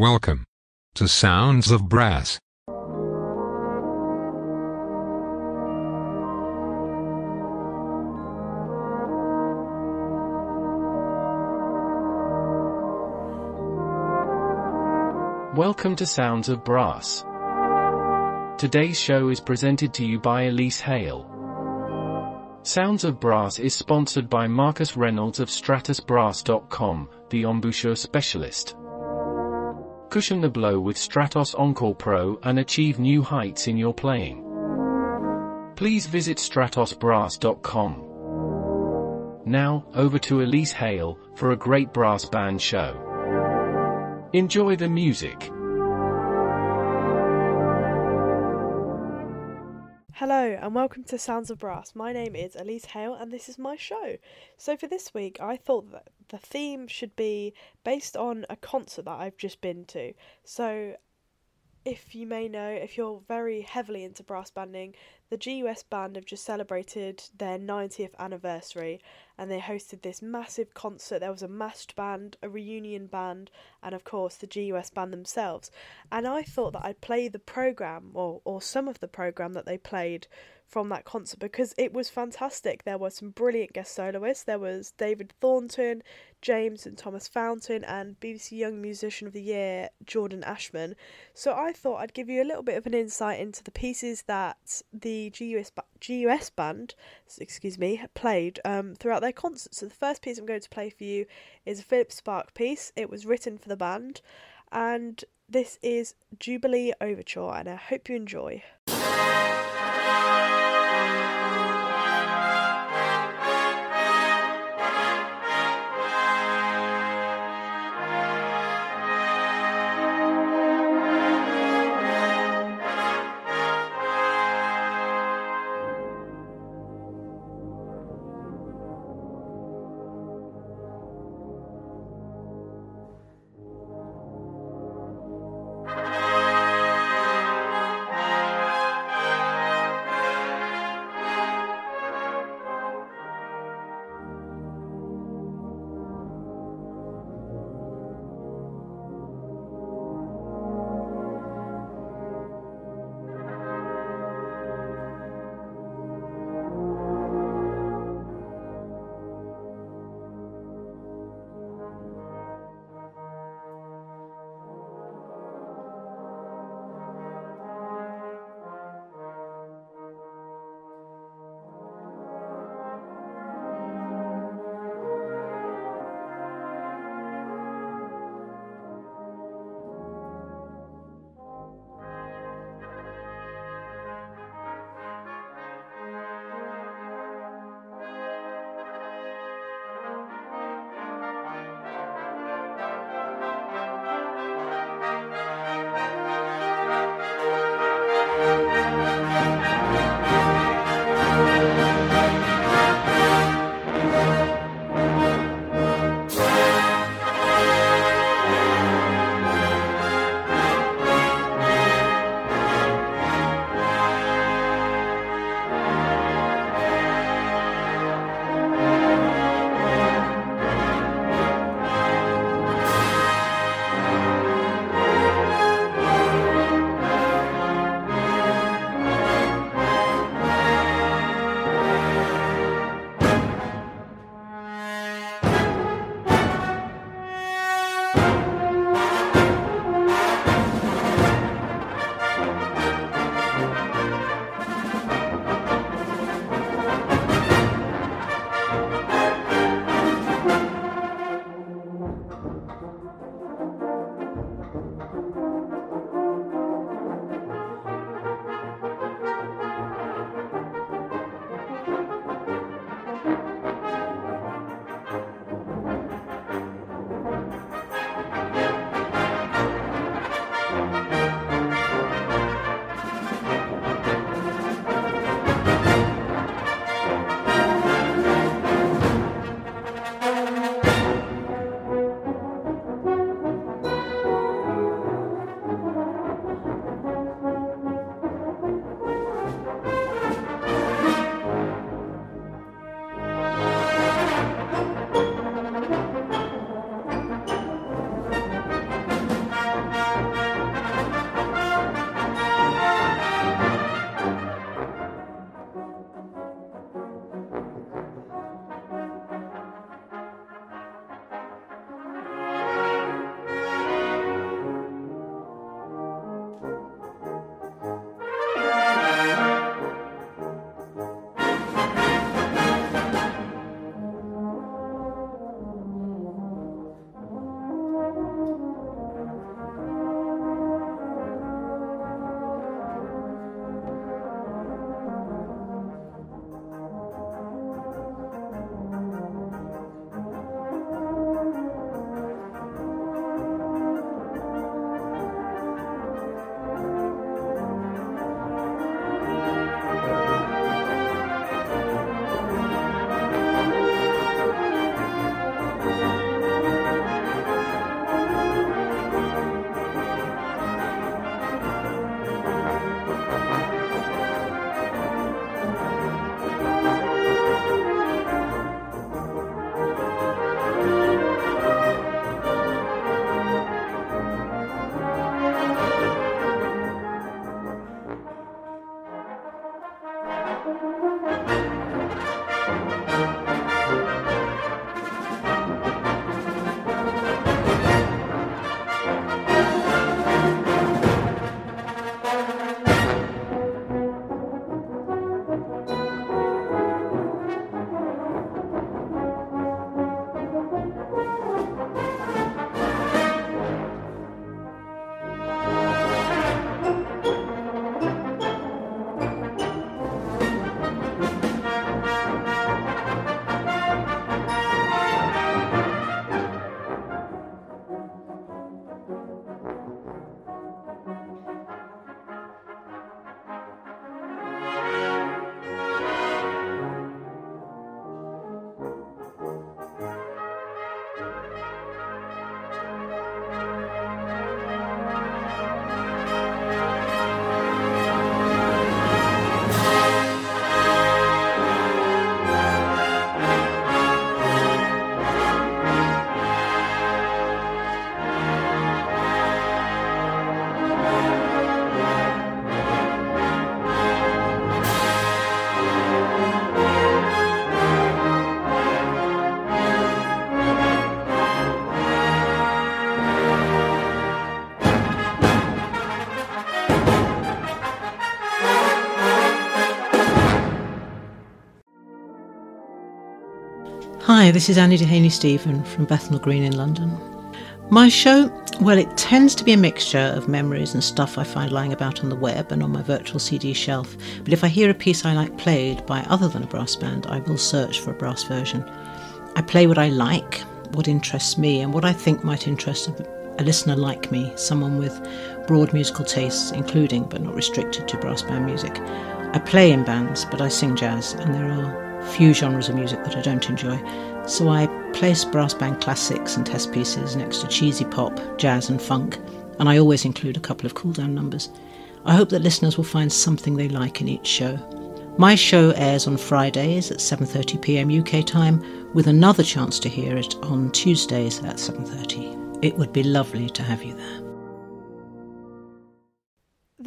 Welcome to Sounds of Brass. Welcome to Sounds of Brass. Today's show is presented to you by Elise Hale. Sounds of Brass is sponsored by Marcus Reynolds of StratosBrass.com, the embouchure specialist. Cushion the blow with Stratos Encore Pro and achieve new heights in your playing. Please visit StratosBrass.com. Now, over to Elise Hale for a great brass band show. Enjoy the music. Hello and welcome to Sounds of Brass. My name is Elise Hale and this is my show. So for this week I thought that the theme should be based on a concert that I've just been to. So if you may know, if you're very heavily into brass banding, the GUS band have just celebrated their 90th anniversary and they hosted this massive concert. There was a massed band, a reunion band, and of course the GUS band themselves. And I thought that I'd play the program or, or some of the program that they played from that concert because it was fantastic. There were some brilliant guest soloists. There was David Thornton, James and Thomas Fountain, and BBC Young Musician of the Year, Jordan Ashman. So I thought I'd give you a little bit of an insight into the pieces that the GUS, GUS band, excuse me, played um, throughout their concert. So the first piece I'm going to play for you is a Philip Sparke piece. It was written for the band, and this is Jubilee Overture, and I hope you enjoy. This is Annie Dehaney Stephen from Bethnal Green in London. My show, well, it tends to be a mixture of memories and stuff I find lying about on the web and on my virtual CD shelf. But if I hear a piece I like played by other than a brass band, I will search for a brass version. I play what I like, what interests me, and what I think might interest a listener like me, someone with broad musical tastes, including but not restricted to brass band music. I play in bands, but I sing jazz, and there are few genres of music that I don't enjoy. So I place brass band classics and test pieces next to cheesy pop, jazz, and funk, and I always include a couple of cool down numbers. I hope that listeners will find something they like in each show. My show airs on Fridays at 7:30 p.m. UK time with another chance to hear it on Tuesdays at 7:30. It would be lovely to have you there.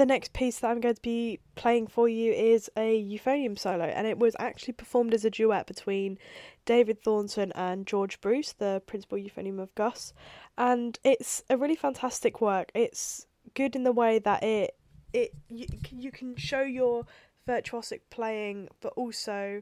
The next piece that I'm going to be playing for you is a euphonium solo, and it was actually performed as a duet between David Thornton and George Bruce, the principal euphonium of Gus. And it's a really fantastic work. It's good in the way that it it you, you can show your virtuosic playing, but also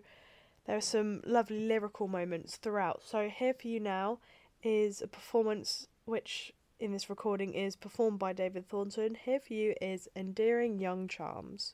there are some lovely lyrical moments throughout. So here for you now is a performance which in this recording is performed by David Thornton. Here for you is Endearing Young Charms.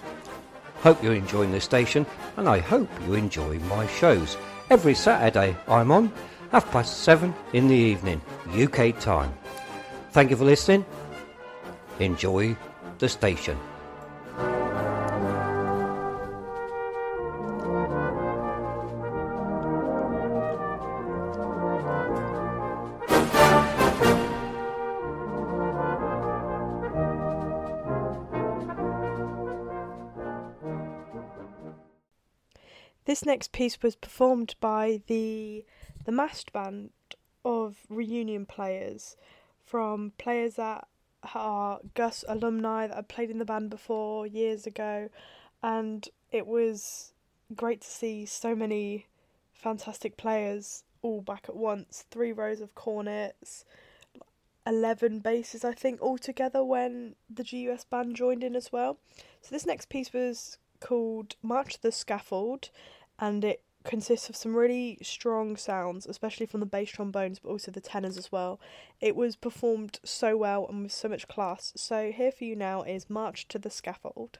hope you're enjoying this station, and I hope you enjoy my shows. Every Saturday I'm on, half past seven in the evening, UK time. Thank you for listening. Enjoy the station. Next piece was performed by the the massed band of reunion players from players that are Gus alumni that had played in the band before years ago and it was great to see so many fantastic players all back at once. Three rows of cornets, 11 basses, I think, altogether when the GUS band joined in as well. So, this next piece was called March the Scaffold, and it consists of some really strong sounds, especially from the bass trombones, but also the tenors as well. It was performed so well and with so much class. So, here for you now is March to the Scaffold.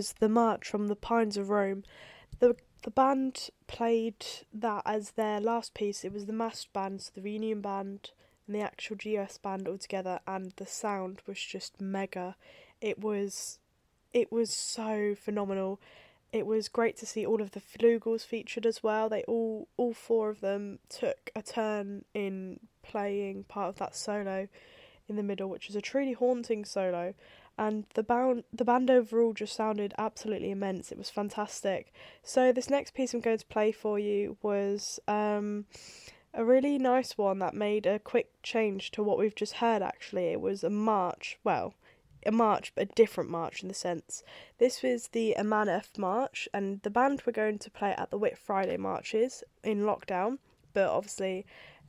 Was the march from the Pines of Rome. The the band played that as their last piece. It was the massed band, so the reunion band and the actual GUS band all together, and the sound was just mega. It was, it was so phenomenal. It was great to see all of the flugels featured as well. They all, all four of them took a turn in playing part of that solo in the middle, which was a truly haunting solo and the band the band overall just sounded absolutely immense. It was fantastic. So this next piece I'm going to play for you was um, a really nice one that made a quick change to what we've just heard. Actually, it was a march. Well, a march, but a different march in the sense. This was the Amanef March, and the band were going to play at the Whit Friday marches in lockdown, but obviously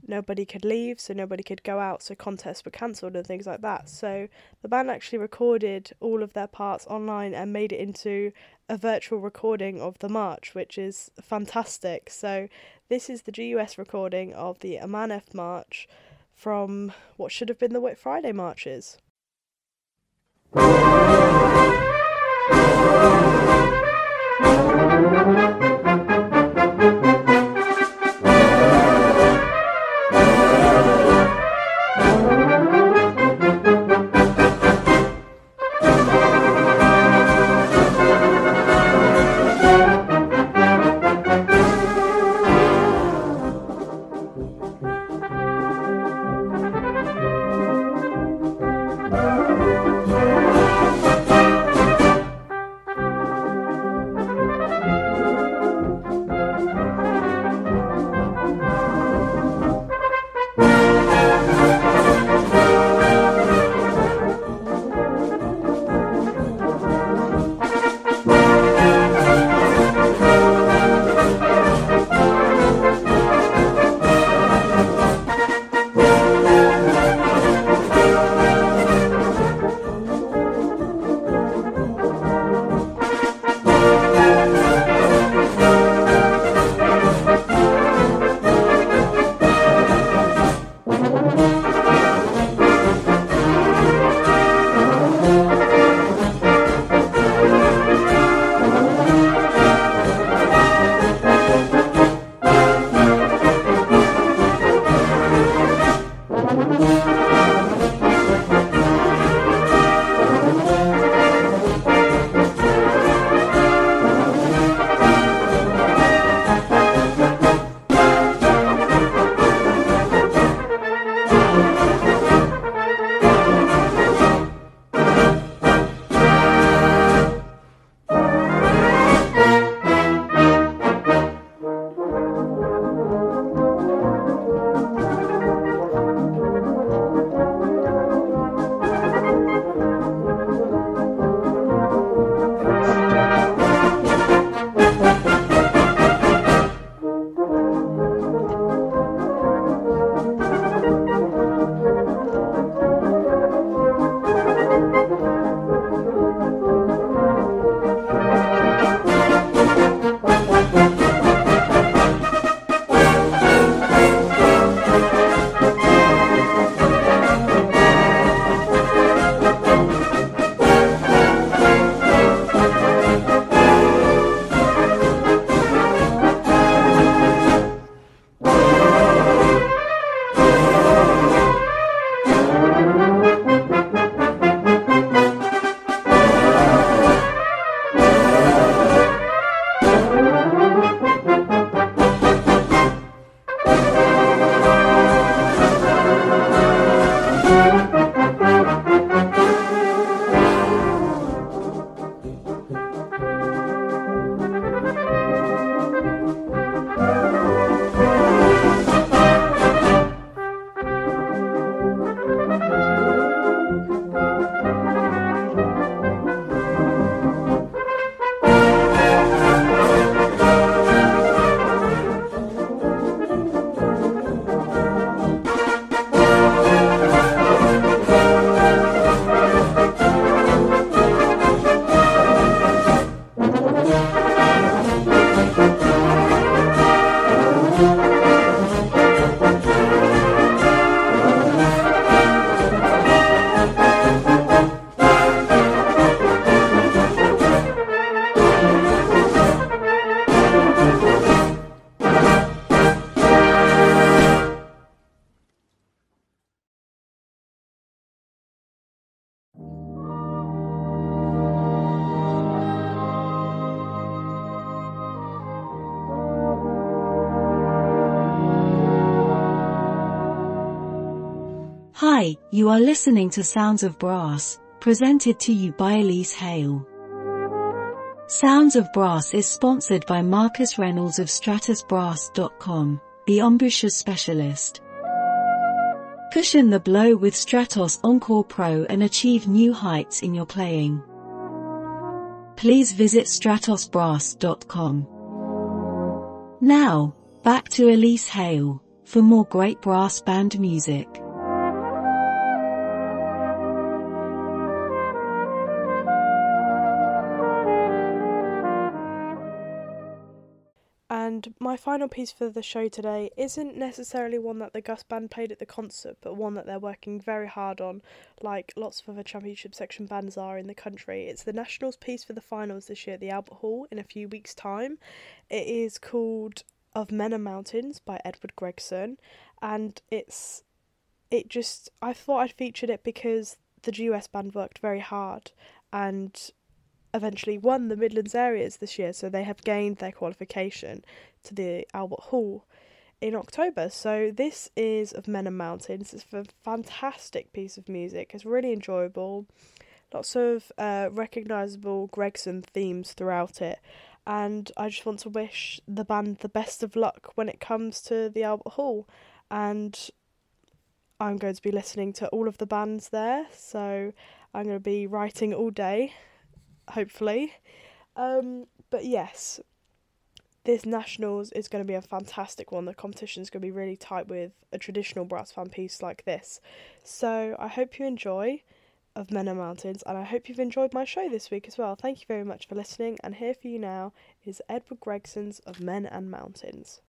nobody could leave, so nobody could go out, so contests were cancelled and things like that. So the band actually recorded all of their parts online and made it into a virtual recording of the march, which is fantastic. So this is the GUS recording of the Amanef March from what should have been the Whit Friday marches. You are listening to Sounds of Brass, presented to you by Elise Hale. Sounds of Brass is sponsored by Marcus Reynolds of StratosBrass.com, the embouchure specialist. Cushion the blow with Stratos Encore Pro and achieve new heights in your playing. Please visit StratosBrass.com. Now, back to Elise Hale, for more great brass band music. And my final piece for the show today isn't necessarily one that the Gus Band played at the concert, but one that they're working very hard on, like lots of other championship section bands are in the country. It's the Nationals piece for the finals this year at the Albert Hall in a few weeks' time. It is called Of Men and Mountains by Edward Gregson, and it's it just I thought I'd featured it because the GUS band worked very hard and eventually won the Midlands areas this year, so they have gained their qualification to the Albert Hall in October. So this is of Men and Mountains. It's a fantastic piece of music. It's really enjoyable. Lots of uh, recognisable Gregson themes throughout it. And I just want to wish the band the best of luck when it comes to the Albert Hall. And I'm going to be listening to all of the bands there. So I'm going to be writing all day hopefully. Um, but yes, this nationals is going to be a fantastic one. The competition is going to be really tight with a traditional brass fan piece like this. So I hope you enjoy of Men and Mountains, and I hope you've enjoyed my show this week as well. Thank you very much for listening, and here for you now is Edward Gregson's of Men and Mountains.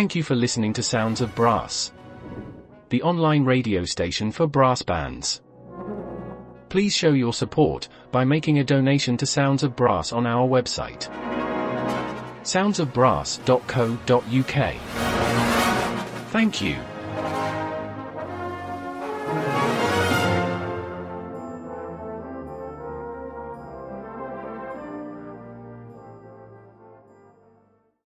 Thank you for listening to Sounds of Brass, the online radio station for brass bands. Please show your support by making a donation to Sounds of Brass on our website soundsofbrass.co.uk. Thank you.